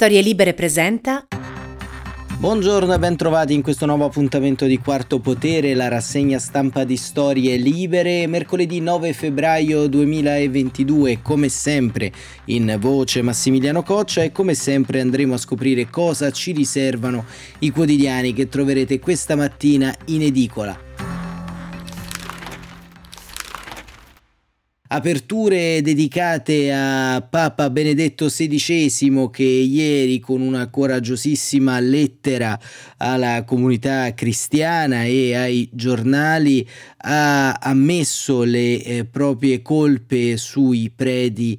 Storie Libere presenta. Buongiorno e bentrovati in questo nuovo appuntamento di Quarto Potere, la rassegna stampa di Storie Libere, mercoledì 9 febbraio 2022, come sempre in voce Massimiliano Coccia e come sempre andremo a scoprire cosa ci riservano i quotidiani che troverete questa mattina in edicola. Aperture dedicate a Papa Benedetto XVI che ieri con una coraggiosissima lettera alla comunità cristiana e ai giornali ha ammesso le eh, proprie colpe sui predi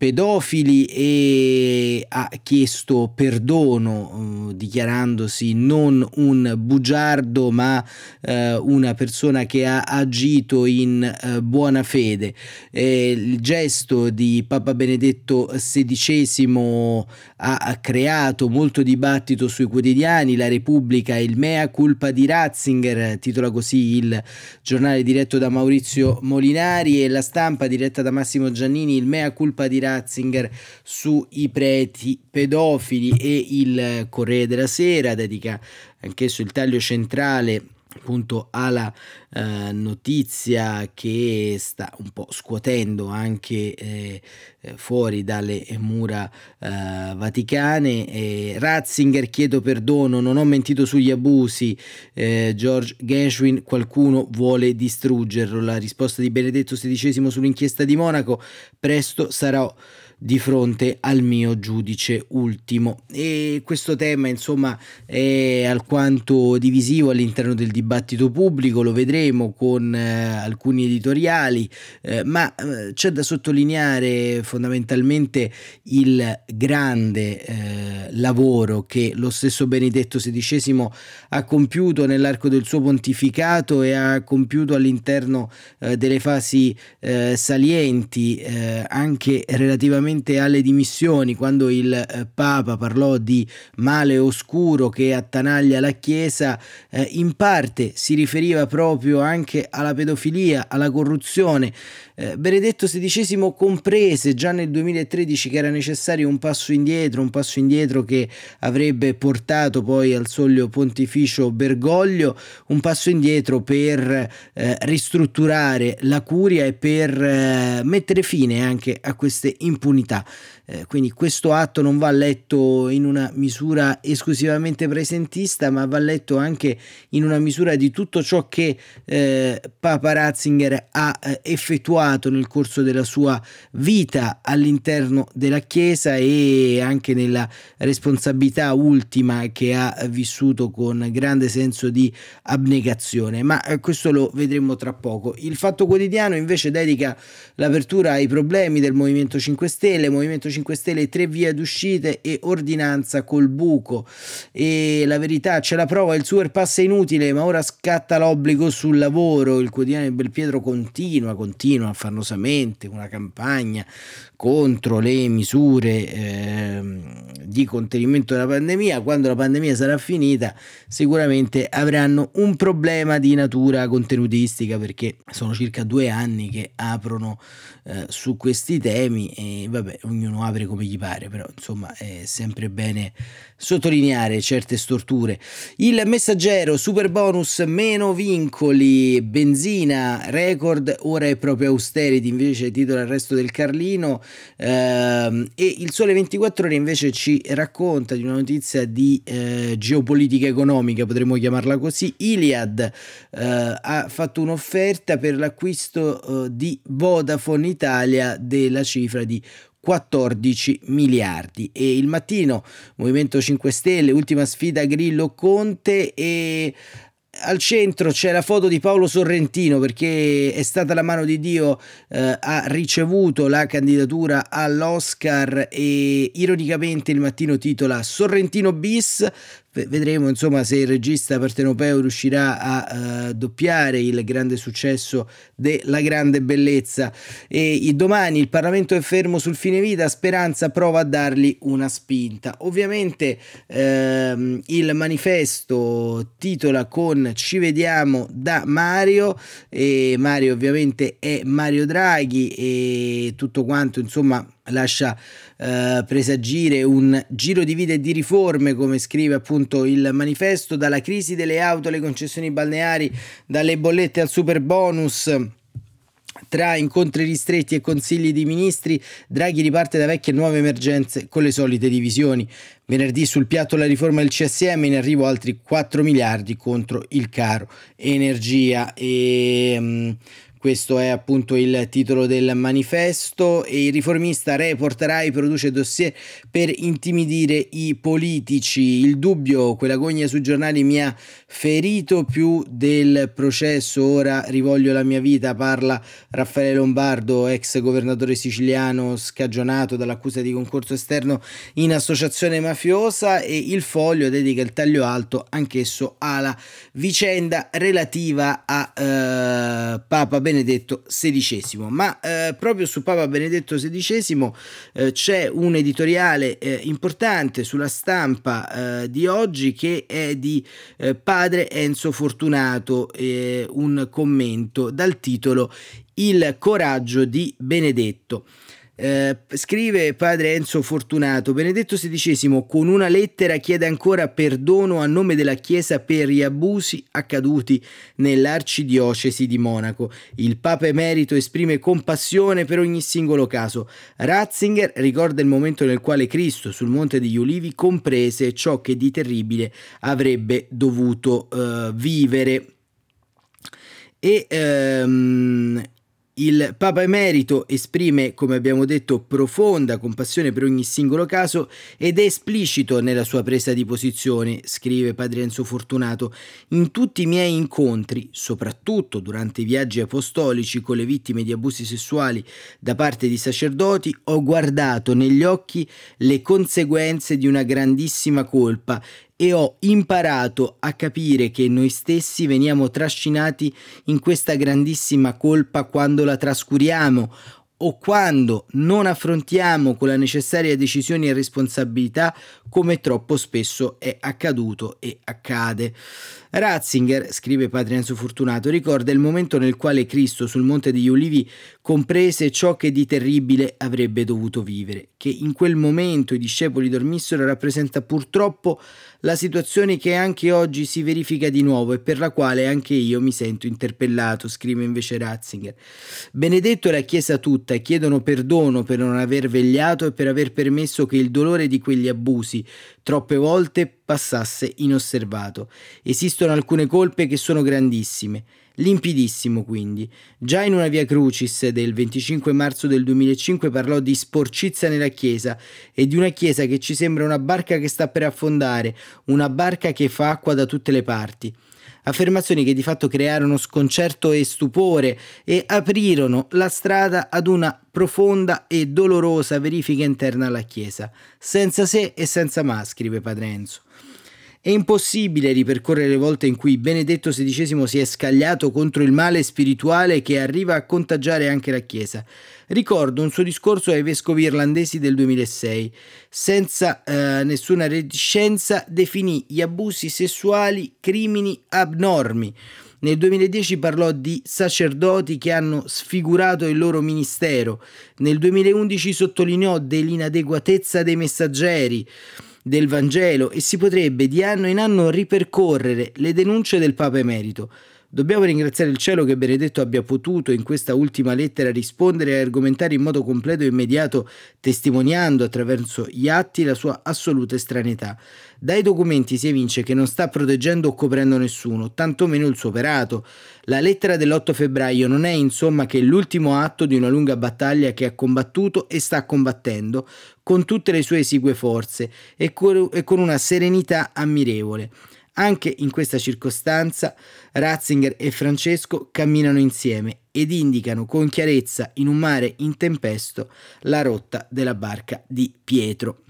pedofili e ha chiesto perdono eh, dichiarandosi non un bugiardo ma eh, una persona che ha agito in eh, buona fede. il gesto di Papa Benedetto XVI ha, ha creato molto dibattito sui quotidiani, la Repubblica, il mea culpa di Ratzinger, titola così il giornale diretto da Maurizio Molinari e la stampa diretta da Massimo Giannini, il mea culpa di Ratzinger sui preti pedofili e il Corriere della Sera dedica anch'esso il taglio centrale appunto alla eh, notizia che sta un po' scuotendo anche eh, eh fuori dalle mura eh, vaticane. Ratzinger chiedo perdono, non ho mentito sugli abusi, eh, George Gershwin qualcuno vuole distruggerlo. La risposta di Benedetto XVI sull'inchiesta di Monaco, presto sarò di fronte al mio giudice ultimo. E questo tema, insomma, è alquanto divisivo all'interno del dibattito pubblico, lo vedremo con eh, alcuni editoriali, eh, ma eh, c'è da sottolineare fondamentalmente il grande eh, lavoro che lo stesso Benedetto XVI ha compiuto nell'arco del suo pontificato e ha compiuto all'interno eh, delle fasi eh, salienti, anche relativamente relativamente alle dimissioni, quando il eh, Papa parlò di male oscuro che attanaglia la Chiesa, eh, in parte si riferiva proprio anche alla pedofilia, alla corruzione. Eh, Benedetto XVI comprese già nel 2013 che era necessario un passo indietro, un passo indietro che avrebbe portato poi al soglio pontificio Bergoglio, un passo indietro per eh, ristrutturare la curia e per eh, mettere fine anche a queste impunità. Eh, quindi questo atto non va letto in una misura esclusivamente presentista, ma va letto anche in una misura di tutto ciò che eh, Papa Ratzinger ha eh, effettuato nel corso della sua vita all'interno della Chiesa e anche nella responsabilità ultima che ha vissuto con grande senso di abnegazione. Ma eh, questo lo vedremo tra poco. Il Fatto Quotidiano invece dedica l'apertura ai problemi del Movimento 5 Stelle, Movimento 5 5 Stelle tre vie d'uscite e ordinanza col buco. E la verità c'è la prova, il super pass è inutile, ma ora scatta l'obbligo sul lavoro. Il quotidiano di Belpietro continua, continua affannosamente una campagna contro le misure eh, di contenimento della pandemia. Quando la pandemia sarà finita, sicuramente avranno un problema di natura contenutistica perché sono circa due anni che aprono eh, su questi temi e vabbè, ognuno apre come gli pare, però insomma è sempre bene sottolineare certe storture. Il messaggero super bonus meno vincoli, benzina record, ora è proprio austerity, invece titola il resto del Carlino eh, e il Sole 24 ore invece ci racconta di una notizia di eh, geopolitica economica, potremmo chiamarla così. Iliad eh, ha fatto un'offerta per l'acquisto eh, di Vodafone Italia della cifra di 14 miliardi. E il mattino Movimento 5 Stelle ultima sfida Grillo Conte e al centro c'è la foto di Paolo Sorrentino perché è stata la mano di Dio, eh, ha ricevuto la candidatura all'Oscar e ironicamente il mattino titola Sorrentino bis, vedremo insomma se il regista partenopeo riuscirà a uh, doppiare il grande successo della grande bellezza. E domani il Parlamento è fermo sul fine vita Speranza prova a dargli una spinta. Ovviamente ehm, il manifesto titola con ci vediamo da Mario e Mario ovviamente è Mario Draghi e tutto quanto insomma lascia eh, presagire un giro di vita e di riforme come scrive appunto il manifesto dalla crisi delle auto alle concessioni balneari dalle bollette al super bonus tra incontri ristretti e consigli di ministri, Draghi riparte da vecchie e nuove emergenze con le solite divisioni. Venerdì sul piatto la riforma del CSM in arrivo altri 4 miliardi contro il caro energia e um, questo è appunto il titolo del manifesto e il riformista Report Rai produce dossier per intimidire i politici. Il dubbio, quella gogna sui giornali mi ha ferito più del processo, ora rivoglio la mia vita, parla Raffaele Lombardo, ex governatore siciliano scagionato dall'accusa di concorso esterno in associazione mafiosa e il foglio dedica il taglio alto anch'esso alla vicenda relativa a eh, Papa Benedetto XVI. Ma eh, proprio su Papa Benedetto XVI eh, c'è un editoriale eh, importante sulla stampa eh, di oggi che è di eh, padre Enzo Fortunato, un commento dal titolo Il coraggio di Benedetto. Eh, scrive padre Enzo Fortunato, Benedetto XVI con una lettera chiede ancora perdono a nome della Chiesa per gli abusi accaduti nell'arcidiocesi di Monaco. Il Papa Emerito esprime compassione per ogni singolo caso. Ratzinger ricorda il momento nel quale Cristo sul Monte degli Ulivi comprese ciò che di terribile avrebbe dovuto uh, vivere. E um, il Papa Emerito esprime, come abbiamo detto, profonda compassione per ogni singolo caso ed è esplicito nella sua presa di posizione, scrive Padre Enzo Fortunato, in tutti i miei incontri, soprattutto durante i viaggi apostolici con le vittime di abusi sessuali da parte di sacerdoti, ho guardato negli occhi le conseguenze di una grandissima colpa e ho imparato a capire che noi stessi veniamo trascinati in questa grandissima colpa quando la trascuriamo o quando non affrontiamo con la necessaria decisione e responsabilità come troppo spesso è accaduto e accade. Ratzinger, scrive Padre Enzo Fortunato, ricorda il momento nel quale Cristo sul Monte degli Ulivi comprese ciò che di terribile avrebbe dovuto vivere. Che in quel momento i discepoli dormissero rappresenta purtroppo la situazione che anche oggi si verifica di nuovo e per la quale anche io mi sento interpellato, scrive invece Ratzinger. Benedetto e la Chiesa tutta chiedono perdono per non aver vegliato e per aver permesso che il dolore di quegli abusi troppe volte passasse inosservato. Esistono alcune colpe che sono grandissime. Limpidissimo quindi. Già in una via Crucis del 25 marzo del 2005 parlò di sporcizia nella Chiesa e di una Chiesa che ci sembra una barca che sta per affondare, una barca che fa acqua da tutte le parti affermazioni che di fatto crearono sconcerto e stupore e aprirono la strada ad una profonda e dolorosa verifica interna alla Chiesa, senza se e senza ma, scrive Padre Enzo. È impossibile ripercorrere le volte in cui Benedetto XVI si è scagliato contro il male spirituale che arriva a contagiare anche la Chiesa. Ricordo un suo discorso ai vescovi irlandesi del 2006. Senza eh, nessuna reticenza definì gli abusi sessuali crimini abnormi. Nel 2010 parlò di sacerdoti che hanno sfigurato il loro ministero. Nel 2011 sottolineò dell'inadeguatezza dei messaggeri del Vangelo e si potrebbe di anno in anno ripercorrere le denunce del Papa Emerito. Dobbiamo ringraziare il cielo che Benedetto abbia potuto in questa ultima lettera rispondere e argomentare in modo completo e immediato, testimoniando attraverso gli atti la sua assoluta estraneità. Dai documenti si evince che non sta proteggendo o coprendo nessuno, tantomeno il suo operato. La lettera dell'8 febbraio non è insomma che l'ultimo atto di una lunga battaglia che ha combattuto e sta combattendo con tutte le sue esigue forze e con una serenità ammirevole. Anche in questa circostanza Ratzinger e Francesco camminano insieme ed indicano con chiarezza in un mare in tempesto la rotta della barca di Pietro.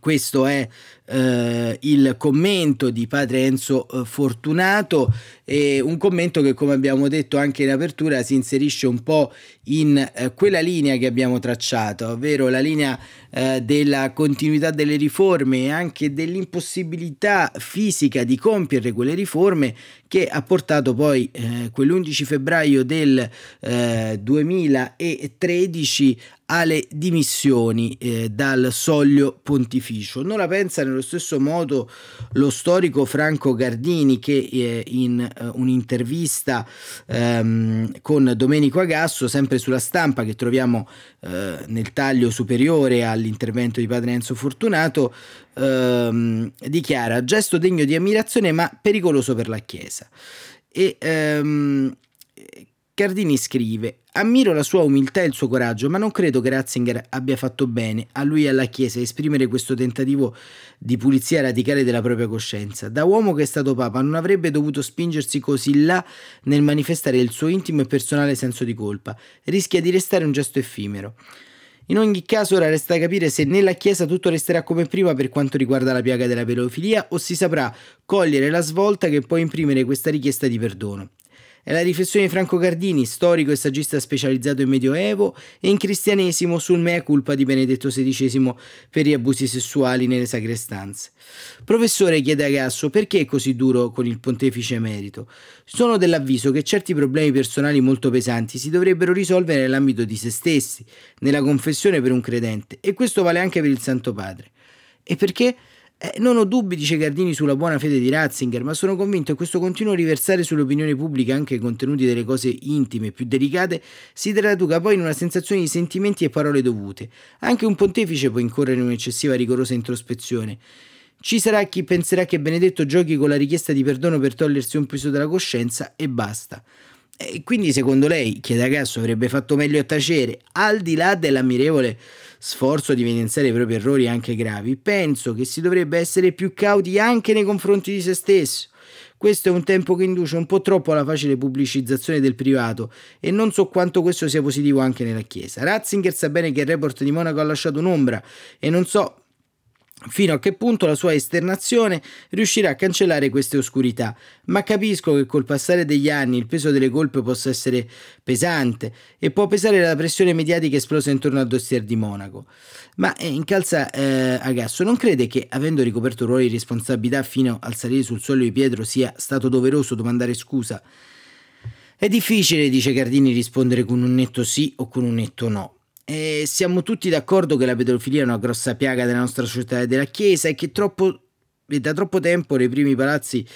questo è eh, il commento di padre Enzo eh, Fortunato, e un commento che come abbiamo detto anche in apertura si inserisce un po' in eh, quella linea che abbiamo tracciato, ovvero la linea eh, della continuità delle riforme e anche dell'impossibilità fisica di compiere quelle riforme che ha portato poi eh, quell'11 febbraio del 2013 eh, alle dimissioni eh, dal soglio pontificio. Non la pensa nello stesso modo lo storico Franco Gardini che eh, in eh, un'intervista ehm, con Domenico Agasso, sempre sulla stampa che troviamo eh, nel taglio superiore all'intervento di Padre Enzo Fortunato, ehm, dichiara gesto degno di ammirazione ma pericoloso per la Chiesa. E ehm, Cardini scrive: Ammiro la sua umiltà e il suo coraggio, ma non credo che Ratzinger abbia fatto bene a lui e alla Chiesa esprimere questo tentativo di pulizia radicale della propria coscienza. Da uomo che è stato Papa non avrebbe dovuto spingersi così là nel manifestare il suo intimo e personale senso di colpa. Rischia di restare un gesto effimero. In ogni caso ora resta capire se nella Chiesa tutto resterà come prima per quanto riguarda la piaga della pedofilia o si saprà cogliere la svolta che può imprimere questa richiesta di perdono. È la riflessione di Franco Gardini, storico e saggista specializzato in Medioevo e in cristianesimo sul mea culpa di Benedetto XVI per gli abusi sessuali nelle sacre stanze. Professore, chiede Agasso, perché è così duro con il pontefice emerito? Sono dell'avviso che certi problemi personali molto pesanti si dovrebbero risolvere nell'ambito di se stessi, nella confessione per un credente, e questo vale anche per il Santo Padre. E perché? Eh, non ho dubbi, dice Gardini, sulla buona fede di Ratzinger, ma sono convinto che questo continuo riversare sull'opinione pubblica anche i contenuti delle cose intime e più delicate si traduca poi in una sensazione di sentimenti e parole dovute. Anche un pontefice può incorrere in un'eccessiva rigorosa introspezione. Ci sarà chi penserà che Benedetto giochi con la richiesta di perdono per togliersi un peso dalla coscienza e basta. E quindi secondo lei, chiede Agasso, avrebbe fatto meglio a tacere, al di là dell'ammirevole sforzo di evidenziare i propri errori anche gravi, penso che si dovrebbe essere più cauti anche nei confronti di se stesso. Questo è un tempo che induce un po' troppo alla facile pubblicizzazione del privato e non so quanto questo sia positivo anche nella Chiesa. Ratzinger sa bene che il report di Monaco ha lasciato un'ombra e non so fino a che punto la sua esternazione riuscirà a cancellare queste oscurità, ma capisco che col passare degli anni il peso delle colpe possa essere pesante e può pesare la pressione mediatica esplosa intorno al dossier di Monaco. Ma eh, incalza eh, Agasso, non crede che, avendo ricoperto ruoli di responsabilità fino al salire sul suolo di Pietro, sia stato doveroso domandare scusa? È difficile, dice Cardini, rispondere con un netto sì o con un netto no. E siamo tutti d'accordo che la pedofilia è una grossa piaga della nostra società e della Chiesa e che troppo, da troppo tempo nei primi palazzi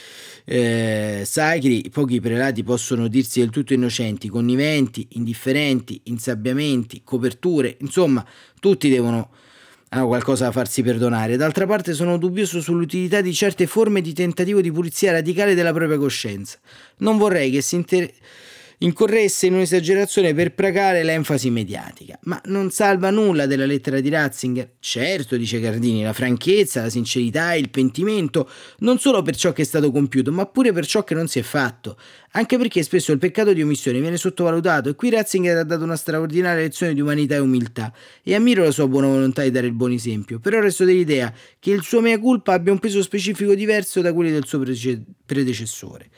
eh, sacri pochi prelati possono dirsi del tutto innocenti, conniventi, indifferenti, insabbiamenti, coperture, insomma, tutti devono hanno qualcosa da farsi perdonare. D'altra parte sono dubbioso sull'utilità di certe forme di tentativo di pulizia radicale della propria coscienza. Non vorrei che si inter incorresse in un'esagerazione per placare l'enfasi mediatica. Ma non salva nulla della lettera di Ratzinger. Certo, dice Cardini, la franchezza, la sincerità, il pentimento, non solo per ciò che è stato compiuto, ma pure per ciò che non si è fatto. Anche perché spesso il peccato di omissione viene sottovalutato e qui Ratzinger ha dato una straordinaria lezione di umanità e umiltà e ammiro la sua buona volontà di dare il buon esempio, però resto dell'idea che il suo mea culpa abbia un peso specifico diverso da quelli del suo predecessore.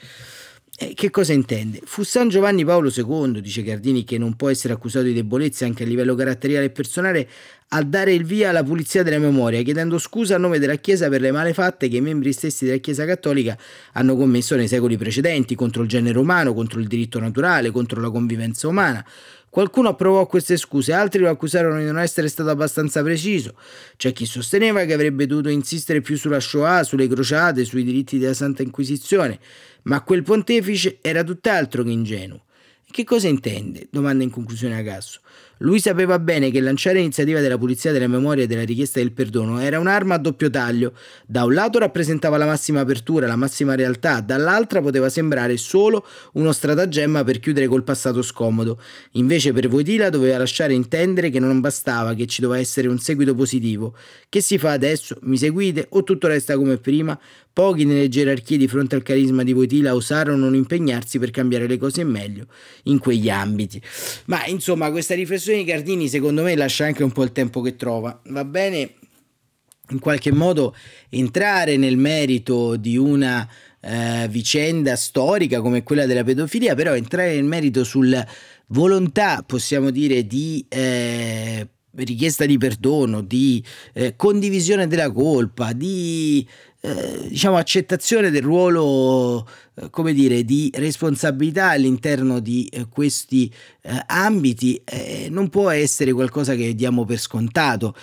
Eh, che cosa intende? Fu San Giovanni Paolo II, dice Cardini, che non può essere accusato di debolezza anche a livello caratteriale e personale, a dare il via alla pulizia della memoria, chiedendo scusa a nome della Chiesa per le malefatte che i membri stessi della Chiesa cattolica hanno commesso nei secoli precedenti contro il genere umano, contro il diritto naturale, contro la convivenza umana. Qualcuno approvò queste scuse, altri lo accusarono di non essere stato abbastanza preciso. C'è chi sosteneva che avrebbe dovuto insistere più sulla Shoah, sulle crociate, sui diritti della Santa Inquisizione, ma quel pontefice era tutt'altro che ingenuo. Che cosa intende? domanda in conclusione Agasso. Lui sapeva bene che lanciare l'iniziativa della pulizia della memoria e della richiesta del perdono era un'arma a doppio taglio. Da un lato rappresentava la massima apertura, la massima realtà, dall'altra poteva sembrare solo uno stratagemma per chiudere col passato scomodo. Invece per Voitila doveva lasciare intendere che non bastava, che ci doveva essere un seguito positivo. Che si fa adesso? Mi seguite o tutto resta come prima? Pochi nelle gerarchie di fronte al carisma di Voitila osarono non impegnarsi per cambiare le cose in meglio in quegli ambiti. Ma insomma, questa riflessione di Cardini secondo me lascia anche un po' il tempo che trova. Va bene? in qualche modo entrare nel merito di una eh, vicenda storica come quella della pedofilia, però entrare nel merito sulla volontà, possiamo dire, di eh, richiesta di perdono, di eh, condivisione della colpa, di eh, diciamo accettazione del ruolo come dire di responsabilità all'interno di eh, questi eh, ambiti non può essere qualcosa che diamo per scontato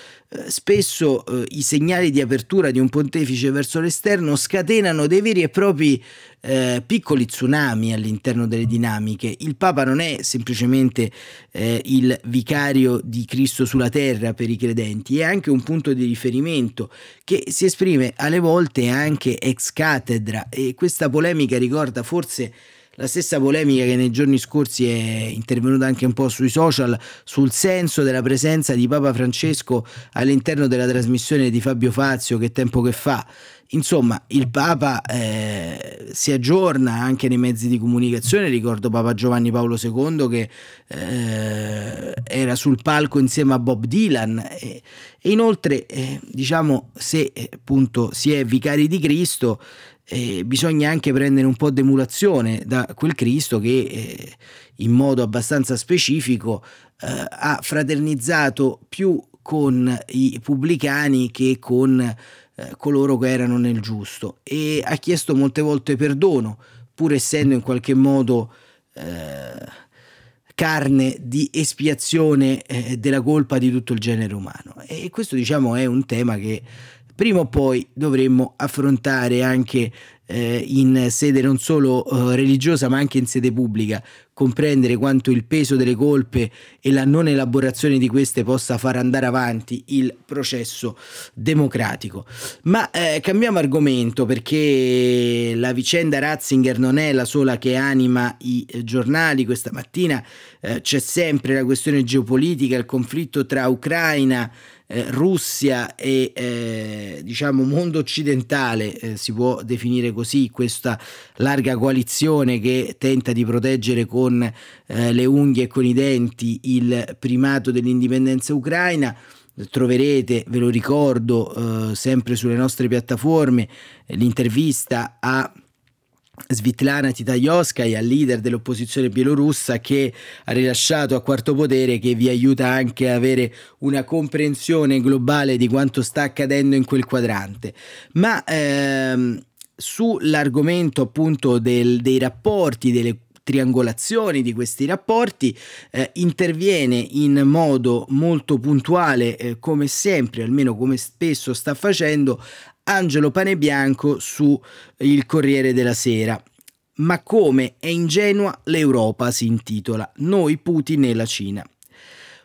spesso i segnali di apertura di un pontefice verso l'esterno scatenano dei veri e propri eh, piccoli tsunami all'interno delle dinamiche. Il Papa non è semplicemente eh, il vicario di Cristo sulla terra per i credenti, è anche un punto di riferimento che si esprime alle volte anche ex cattedra e questa polemica ricorda forse la stessa polemica che nei giorni scorsi è intervenuta anche un po' sui social sul senso della presenza di Papa Francesco all'interno della trasmissione di Fabio Fazio che tempo che fa. Insomma, il Papa eh, si aggiorna anche nei mezzi di comunicazione, ricordo Papa Giovanni Paolo II che eh, era sul palco insieme a Bob Dylan e, e inoltre, eh, diciamo, se appunto si è vicari di Cristo, eh, bisogna anche prendere un po' d'emulazione da quel Cristo che eh, in modo abbastanza specifico eh, ha fraternizzato più con i pubblicani che con eh, coloro che erano nel giusto e ha chiesto molte volte perdono pur essendo in qualche modo eh, carne di espiazione eh, della colpa di tutto il genere umano. E questo diciamo è un tema che prima o poi dovremmo affrontare anche eh, in sede non solo eh, religiosa ma anche in sede pubblica, comprendere quanto il peso delle colpe e la non elaborazione di queste possa far andare avanti il processo democratico. Ma eh, cambiamo argomento perché la vicenda Ratzinger non è la sola che anima i giornali questa mattina, eh, c'è sempre la questione geopolitica, il conflitto tra Ucraina eh, Russia e eh, diciamo mondo occidentale, eh, si può definire così, questa larga coalizione che tenta di proteggere con eh, le unghie e con i denti il primato dell'indipendenza ucraina. Troverete, ve lo ricordo, eh, sempre sulle nostre piattaforme, l'intervista a Svitlana Titajoskaya, leader dell'opposizione bielorussa, che ha rilasciato a quarto potere che vi aiuta anche a avere una comprensione globale di quanto sta accadendo in quel quadrante. Ma ehm, sull'argomento appunto del, dei rapporti, delle triangolazioni di questi rapporti, eh, interviene in modo molto puntuale, eh, come sempre, almeno come spesso sta facendo, Angelo Panebianco su Il Corriere della Sera. Ma come è ingenua l'Europa si intitola Noi Putin e la Cina.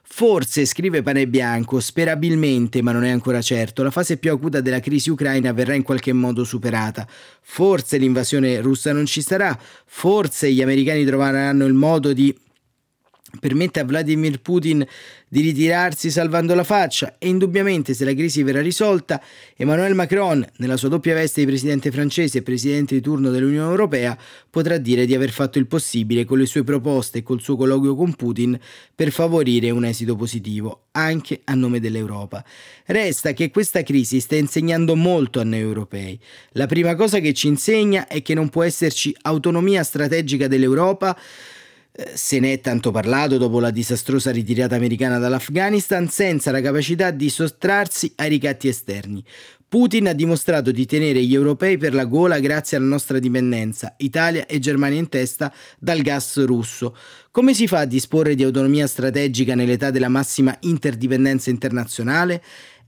Forse, scrive Panebianco, sperabilmente, ma non è ancora certo, la fase più acuta della crisi ucraina verrà in qualche modo superata. Forse l'invasione russa non ci sarà, forse gli americani troveranno il modo di permette a Vladimir Putin di ritirarsi salvando la faccia e indubbiamente se la crisi verrà risolta, Emmanuel Macron, nella sua doppia veste di presidente francese e presidente di turno dell'Unione Europea, potrà dire di aver fatto il possibile con le sue proposte e col suo colloquio con Putin per favorire un esito positivo, anche a nome dell'Europa. Resta che questa crisi sta insegnando molto a noi europei. La prima cosa che ci insegna è che non può esserci autonomia strategica dell'Europa se ne è tanto parlato dopo la disastrosa ritirata americana dall'Afghanistan senza la capacità di sottrarsi ai ricatti esterni. Putin ha dimostrato di tenere gli europei per la gola grazie alla nostra dipendenza, Italia e Germania in testa, dal gas russo. Come si fa a disporre di autonomia strategica nell'età della massima interdipendenza internazionale?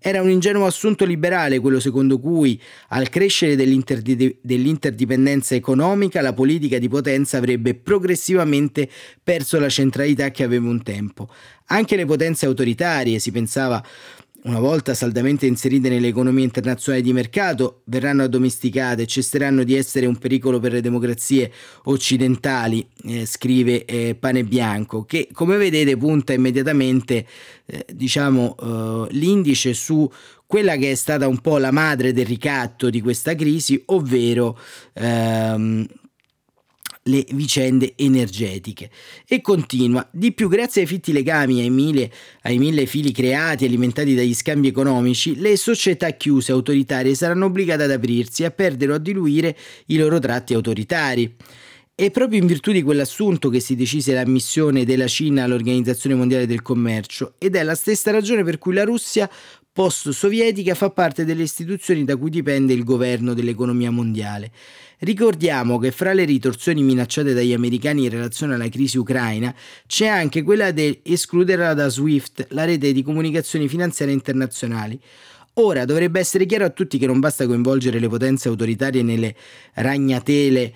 Era un ingenuo assunto liberale quello secondo cui al crescere dell'interdip- dell'interdipendenza economica la politica di potenza avrebbe progressivamente perso la centralità che aveva un tempo. Anche le potenze autoritarie, si pensava una volta saldamente inserite nell'economia internazionale di mercato, verranno addomesticate e cesseranno di essere un pericolo per le democrazie occidentali, eh, scrive eh, Pane Bianco, che come vedete punta immediatamente eh, diciamo, eh, l'indice su quella che è stata un po' la madre del ricatto di questa crisi, ovvero ehm, le vicende energetiche. E continua, di più grazie ai fitti legami ai mille, ai mille fili creati e alimentati dagli scambi economici, le società chiuse autoritarie saranno obbligate ad aprirsi, a perdere o a diluire i loro tratti autoritari. È proprio in virtù di quell'assunto che si decise l'ammissione della Cina all'Organizzazione Mondiale del Commercio ed è la stessa ragione per cui la Russia post-sovietica fa parte delle istituzioni da cui dipende il governo dell'economia mondiale. Ricordiamo che fra le ritorsioni minacciate dagli americani in relazione alla crisi ucraina c'è anche quella di escluderla da SWIFT, la rete di comunicazioni finanziarie internazionali. Ora dovrebbe essere chiaro a tutti che non basta coinvolgere le potenze autoritarie nelle ragnatele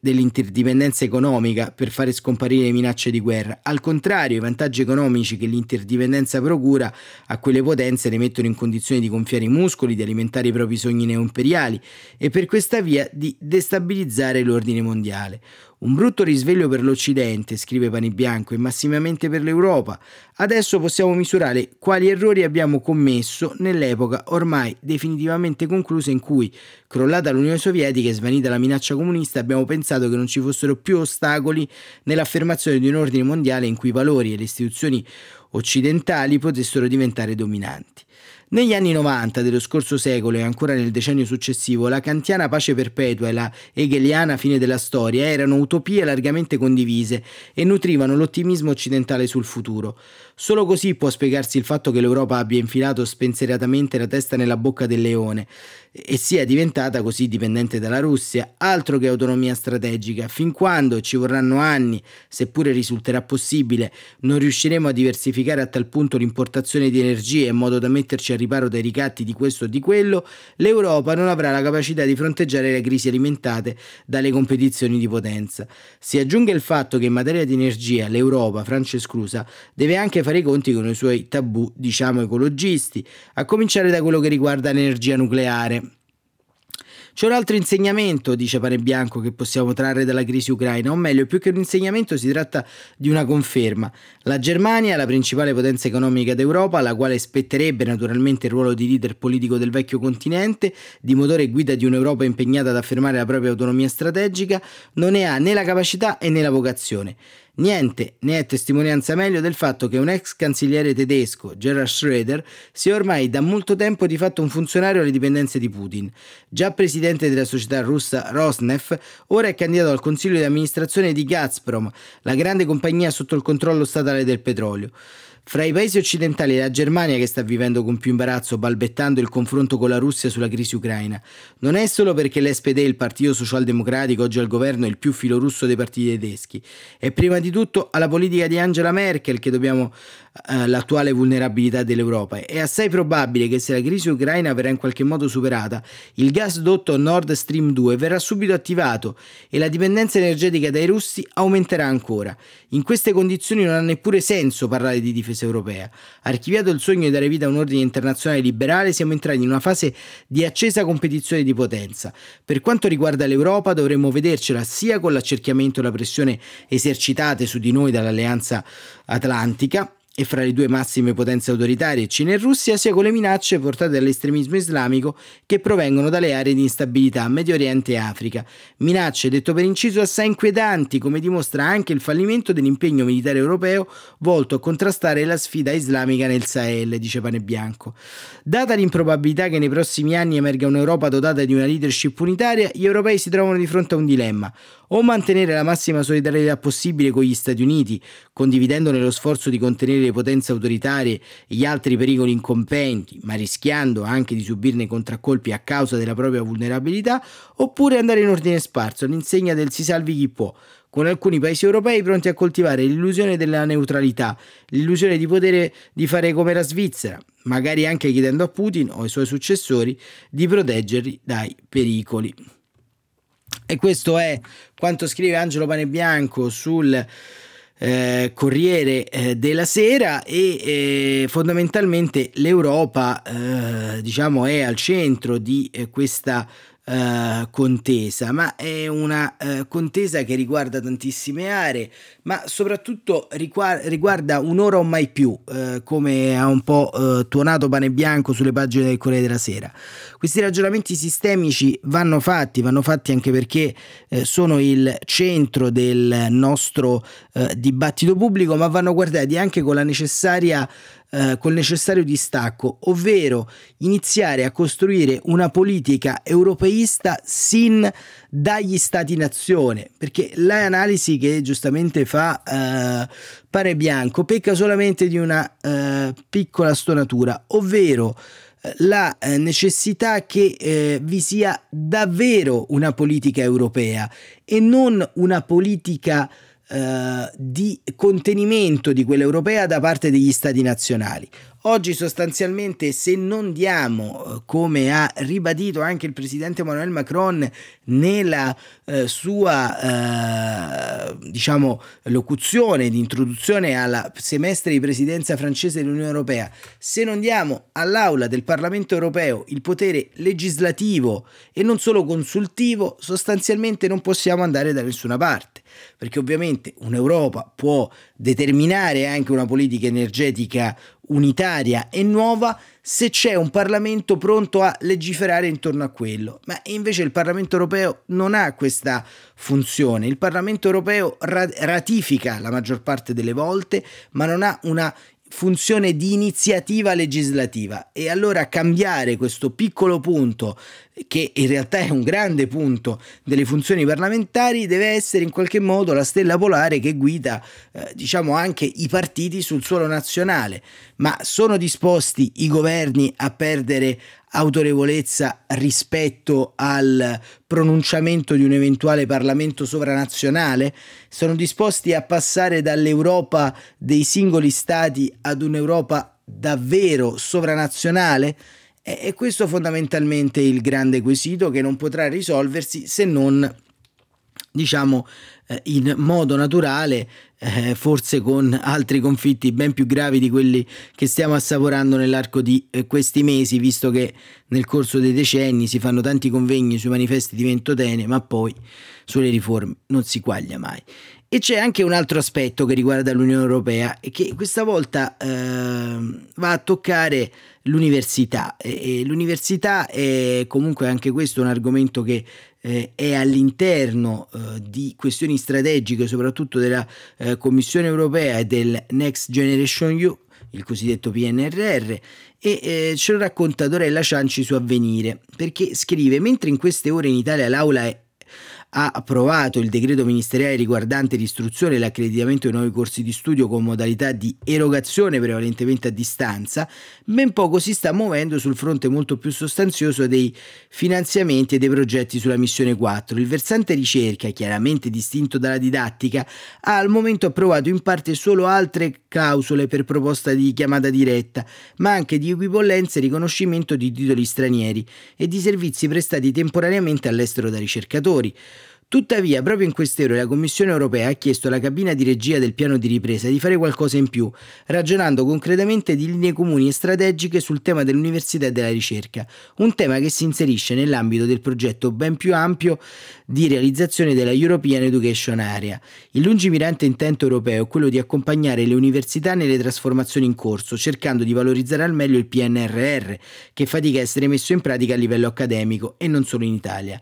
dell'interdipendenza economica per fare scomparire le minacce di guerra. Al contrario, i vantaggi economici che l'interdipendenza procura a quelle potenze le mettono in condizione di gonfiare i muscoli, di alimentare i propri sogni neoimperiali e per questa via di destabilizzare l'ordine mondiale. Un brutto risveglio per l'Occidente, scrive Panibianco, e massimamente per l'Europa. Adesso possiamo misurare quali errori abbiamo commesso nell'epoca ormai definitivamente conclusa in cui, crollata l'Unione Sovietica e svanita la minaccia comunista, abbiamo pensato che non ci fossero più ostacoli nell'affermazione di un ordine mondiale in cui i valori e le istituzioni occidentali potessero diventare dominanti. Negli anni 90 dello scorso secolo e ancora nel decennio successivo, la kantiana pace perpetua e la hegeliana fine della storia erano utopie largamente condivise e nutrivano l'ottimismo occidentale sul futuro. Solo così può spiegarsi il fatto che l'Europa abbia infilato spensieratamente la testa nella bocca del leone e sia diventata così dipendente dalla Russia, altro che autonomia strategica, fin quando ci vorranno anni, seppure risulterà possibile, non riusciremo a diversificare a tal punto l'importazione di energia in modo da metterci a riparo dai ricatti di questo o di quello, l'Europa non avrà la capacità di fronteggiare le crisi alimentate dalle competizioni di potenza. Si aggiunge il fatto che in materia di energia l'Europa, Francia esclusa, deve anche fare i conti con i suoi tabù, diciamo ecologisti, a cominciare da quello che riguarda l'energia nucleare. C'è un altro insegnamento, dice Pane Bianco, che possiamo trarre dalla crisi ucraina, o meglio, più che un insegnamento si tratta di una conferma. La Germania, la principale potenza economica d'Europa, alla quale spetterebbe naturalmente il ruolo di leader politico del vecchio continente, di motore e guida di un'Europa impegnata ad affermare la propria autonomia strategica, non ne ha né la capacità né la vocazione. Niente ne è testimonianza meglio del fatto che un ex cancelliere tedesco, Gerhard Schröder, sia ormai da molto tempo di fatto un funzionario alle dipendenze di Putin. Già presidente della società russa Rosneft, ora è candidato al consiglio di amministrazione di Gazprom, la grande compagnia sotto il controllo statale del petrolio. Fra i paesi occidentali è la Germania che sta vivendo con più imbarazzo balbettando il confronto con la Russia sulla crisi ucraina. Non è solo perché l'SPD, il partito socialdemocratico oggi al governo, è il più filorusso dei partiti tedeschi. È prima di tutto alla politica di Angela Merkel che dobbiamo eh, l'attuale vulnerabilità dell'Europa. È assai probabile che se la crisi ucraina verrà in qualche modo superata, il gasdotto Nord Stream 2 verrà subito attivato e la dipendenza energetica dai russi aumenterà ancora. In queste condizioni non ha neppure senso parlare di difesa europea. Archiviato il sogno di dare vita a un ordine internazionale liberale, siamo entrati in una fase di accesa competizione di potenza. Per quanto riguarda l'Europa, dovremmo vedercela sia con l'accerchiamento e la pressione esercitate su di noi dall'Alleanza Atlantica, e fra le due massime potenze autoritarie, Cina e Russia, sia con le minacce portate dall'estremismo islamico che provengono dalle aree di instabilità Medio Oriente e Africa. Minacce, detto per inciso, assai inquietanti, come dimostra anche il fallimento dell'impegno militare europeo volto a contrastare la sfida islamica nel Sahel, dice Pane Bianco. Data l'improbabilità che nei prossimi anni emerga un'Europa dotata di una leadership unitaria, gli europei si trovano di fronte a un dilemma o mantenere la massima solidarietà possibile con gli Stati Uniti, condividendone lo sforzo di contenere le potenze autoritarie e gli altri pericoli incompenti, ma rischiando anche di subirne contraccolpi a causa della propria vulnerabilità, oppure andare in ordine sparso all'insegna del si salvi chi può, con alcuni paesi europei pronti a coltivare l'illusione della neutralità, l'illusione di potere di fare come la Svizzera, magari anche chiedendo a Putin o ai suoi successori di proteggerli dai pericoli. E questo è quanto scrive Angelo Panebianco sul eh, Corriere eh, della Sera e eh, fondamentalmente l'Europa eh, diciamo è al centro di eh, questa uh, contesa, ma è una uh, contesa che riguarda tantissime aree, ma soprattutto riguarda un'ora o mai più, uh, come ha un po' tuonato Pane Bianco sulle pagine del Corriere della Sera. Questi ragionamenti sistemici vanno fatti, vanno fatti anche perché sono il centro del nostro dibattito pubblico, ma vanno guardati anche con la necessaria eh, col necessario distacco, ovvero iniziare a costruire una politica europeista sin dagli stati-nazione, perché l'analisi che giustamente fa eh, Pane Bianco pecca solamente di una eh, piccola stonatura, ovvero eh, la eh, necessità che eh, vi sia davvero una politica europea e non una politica eh, di contenimento di quella europea da parte degli stati nazionali. Oggi sostanzialmente se non diamo, eh, come ha ribadito anche il presidente Emmanuel Macron nella eh, sua eh, diciamo, locuzione di introduzione al semestre di presidenza francese dell'Unione Europea, se non diamo all'Aula del Parlamento Europeo il potere legislativo e non solo consultivo, sostanzialmente non possiamo andare da nessuna parte, perché ovviamente un'Europa può determinare anche una politica energetica unitaria e nuova se c'è un Parlamento pronto a legiferare intorno a quello. Ma invece il Parlamento europeo non ha questa funzione. Il Parlamento europeo ratifica la maggior parte delle volte, ma non ha una funzione di iniziativa legislativa e allora cambiare questo piccolo punto che in realtà è un grande punto delle funzioni parlamentari deve essere in qualche modo la stella polare che guida eh, diciamo anche i partiti sul suolo nazionale ma sono disposti i governi a perdere autorevolezza rispetto al pronunciamento di un eventuale Parlamento sovranazionale? Sono disposti a passare dall'Europa dei singoli stati ad un'Europa davvero sovranazionale? E questo fondamentalmente è il grande quesito che non potrà risolversi se non diciamo eh, in modo naturale, eh, forse con altri conflitti ben più gravi di quelli che stiamo assaporando nell'arco di eh, questi mesi, visto che nel corso dei decenni si fanno tanti convegni sui manifesti di Ventotene, ma poi sulle riforme non si quaglia mai. E c'è anche un altro aspetto che riguarda l'Unione Europea e che questa volta eh, va a toccare l'università. E, e l'università è comunque anche questo un argomento che eh, è all'interno eh, di questioni strategiche, soprattutto della eh, Commissione europea e del Next Generation EU, il cosiddetto PNRR, e eh, ce lo racconta Dorella Cianci su Avvenire, perché scrive: Mentre in queste ore in Italia l'aula è ha approvato il decreto ministeriale riguardante l'istruzione e l'accreditamento di nuovi corsi di studio con modalità di erogazione prevalentemente a distanza, ben poco si sta muovendo sul fronte molto più sostanzioso dei finanziamenti e dei progetti sulla missione 4. Il versante ricerca, chiaramente distinto dalla didattica, ha al momento approvato in parte solo altre clausole per proposta di chiamata diretta, ma anche di equipollenza e riconoscimento di titoli stranieri e di servizi prestati temporaneamente all'estero da ricercatori. Tuttavia, proprio in queste ore la Commissione europea ha chiesto alla cabina di regia del piano di ripresa di fare qualcosa in più, ragionando concretamente di linee comuni e strategiche sul tema dell'università e della ricerca, un tema che si inserisce nell'ambito del progetto ben più ampio di realizzazione della European Education Area. Il lungimirante intento europeo è quello di accompagnare le università nelle trasformazioni in corso, cercando di valorizzare al meglio il PNRR, che fatica a essere messo in pratica a livello accademico e non solo in Italia.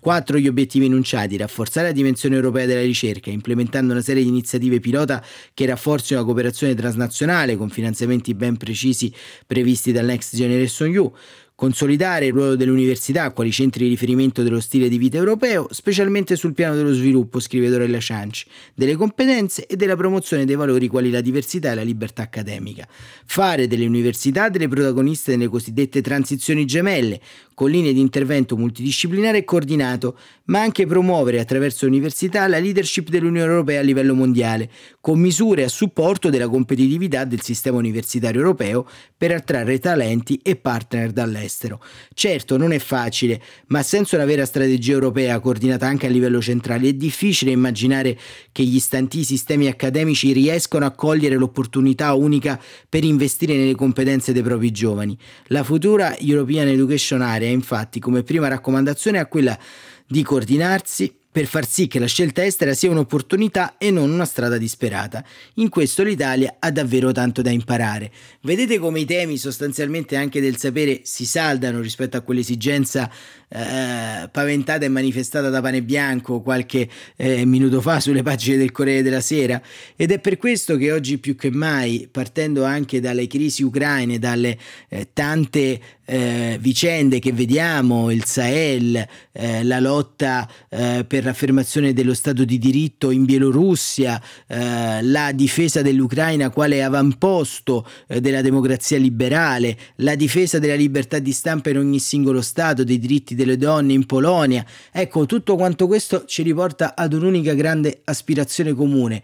Quattro gli obiettivi enunciati, rafforzare la dimensione europea della ricerca, implementando una serie di iniziative pilota che rafforzino la cooperazione transnazionale con finanziamenti ben precisi previsti dal Next Generation EU, consolidare il ruolo dell'università quali centri di riferimento dello stile di vita europeo, specialmente sul piano dello sviluppo, scrive Dorella Cianci, delle competenze e della promozione dei valori quali la diversità e la libertà accademica. Fare delle università delle protagoniste nelle cosiddette transizioni gemelle, con linee di intervento multidisciplinare e coordinato, ma anche promuovere attraverso l'università la leadership dell'Unione Europea a livello mondiale, con misure a supporto della competitività del sistema universitario europeo per attrarre talenti e partner dall'estero all'estero. Certo, non è facile, ma senza una vera strategia europea coordinata anche a livello centrale è difficile immaginare che gli stanti sistemi accademici riescano a cogliere l'opportunità unica per investire nelle competenze dei propri giovani. La futura European Education Area, infatti, come prima raccomandazione ha quella di coordinarsi per far sì che la scelta estera sia un'opportunità e non una strada disperata. In questo l'Italia ha davvero tanto da imparare. Vedete come i temi sostanzialmente anche del sapere si saldano rispetto a quell'esigenza eh, paventata e manifestata da Pane Bianco qualche eh, minuto fa sulle pagine del Corriere della Sera. Ed è per questo che oggi più che mai, partendo anche dalle crisi ucraine, dalle eh, tante eh, vicende che vediamo, il Sahel, eh, la lotta eh, per l'affermazione dello Stato di diritto in Bielorussia, la difesa dell'Ucraina quale avamposto della democrazia liberale, la difesa della libertà di stampa in ogni singolo Stato, dei diritti delle donne in Polonia. Ecco, tutto quanto questo ci riporta ad un'unica grande aspirazione comune.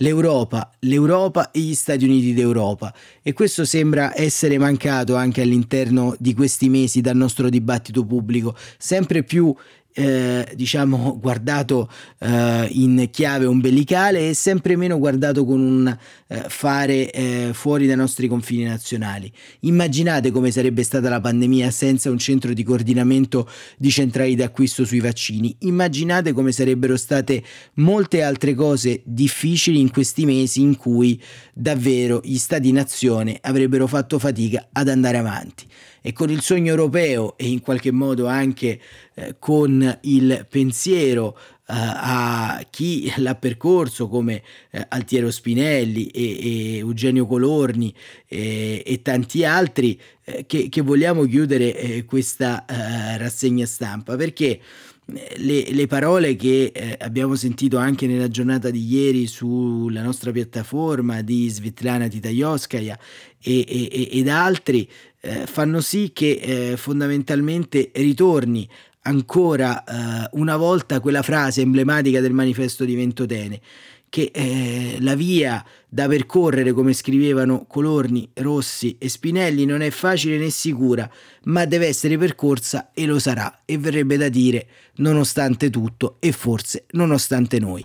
L'Europa, l'Europa e gli Stati Uniti d'Europa e questo sembra essere mancato anche all'interno di questi mesi dal nostro dibattito pubblico, sempre più eh, diciamo guardato eh, in chiave ombelicale e sempre meno guardato con un eh, fare eh, fuori dai nostri confini nazionali. Immaginate come sarebbe stata la pandemia senza un centro di coordinamento di centrali d'acquisto sui vaccini. Immaginate come sarebbero state molte altre cose difficili in questi mesi in cui davvero gli stati nazione avrebbero fatto fatica ad andare avanti e con il sogno europeo e in qualche modo anche eh, con il pensiero eh, a chi l'ha percorso come eh, Altiero Spinelli e, e Eugenio Colorni e, tanti altri eh, che, che, vogliamo chiudere eh, questa eh, rassegna stampa. Perché le, le, parole che eh, abbiamo sentito anche nella giornata di ieri sulla nostra piattaforma di Svetlana Titajoskaya e, e, ed altri eh, fanno sì che eh, fondamentalmente ritorni ancora eh, una volta quella frase emblematica del manifesto di Ventotene che eh, la via da percorrere, come scrivevano Colorni, Rossi e Spinelli, non è facile né sicura, ma deve essere percorsa e lo sarà, e verrebbe da dire, nonostante tutto e forse nonostante noi.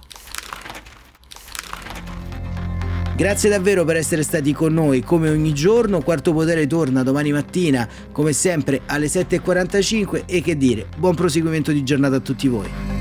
Grazie davvero per essere stati con noi come ogni giorno. Quarto Potere torna domani mattina, come sempre, alle 7.45 e che dire, buon proseguimento di giornata a tutti voi.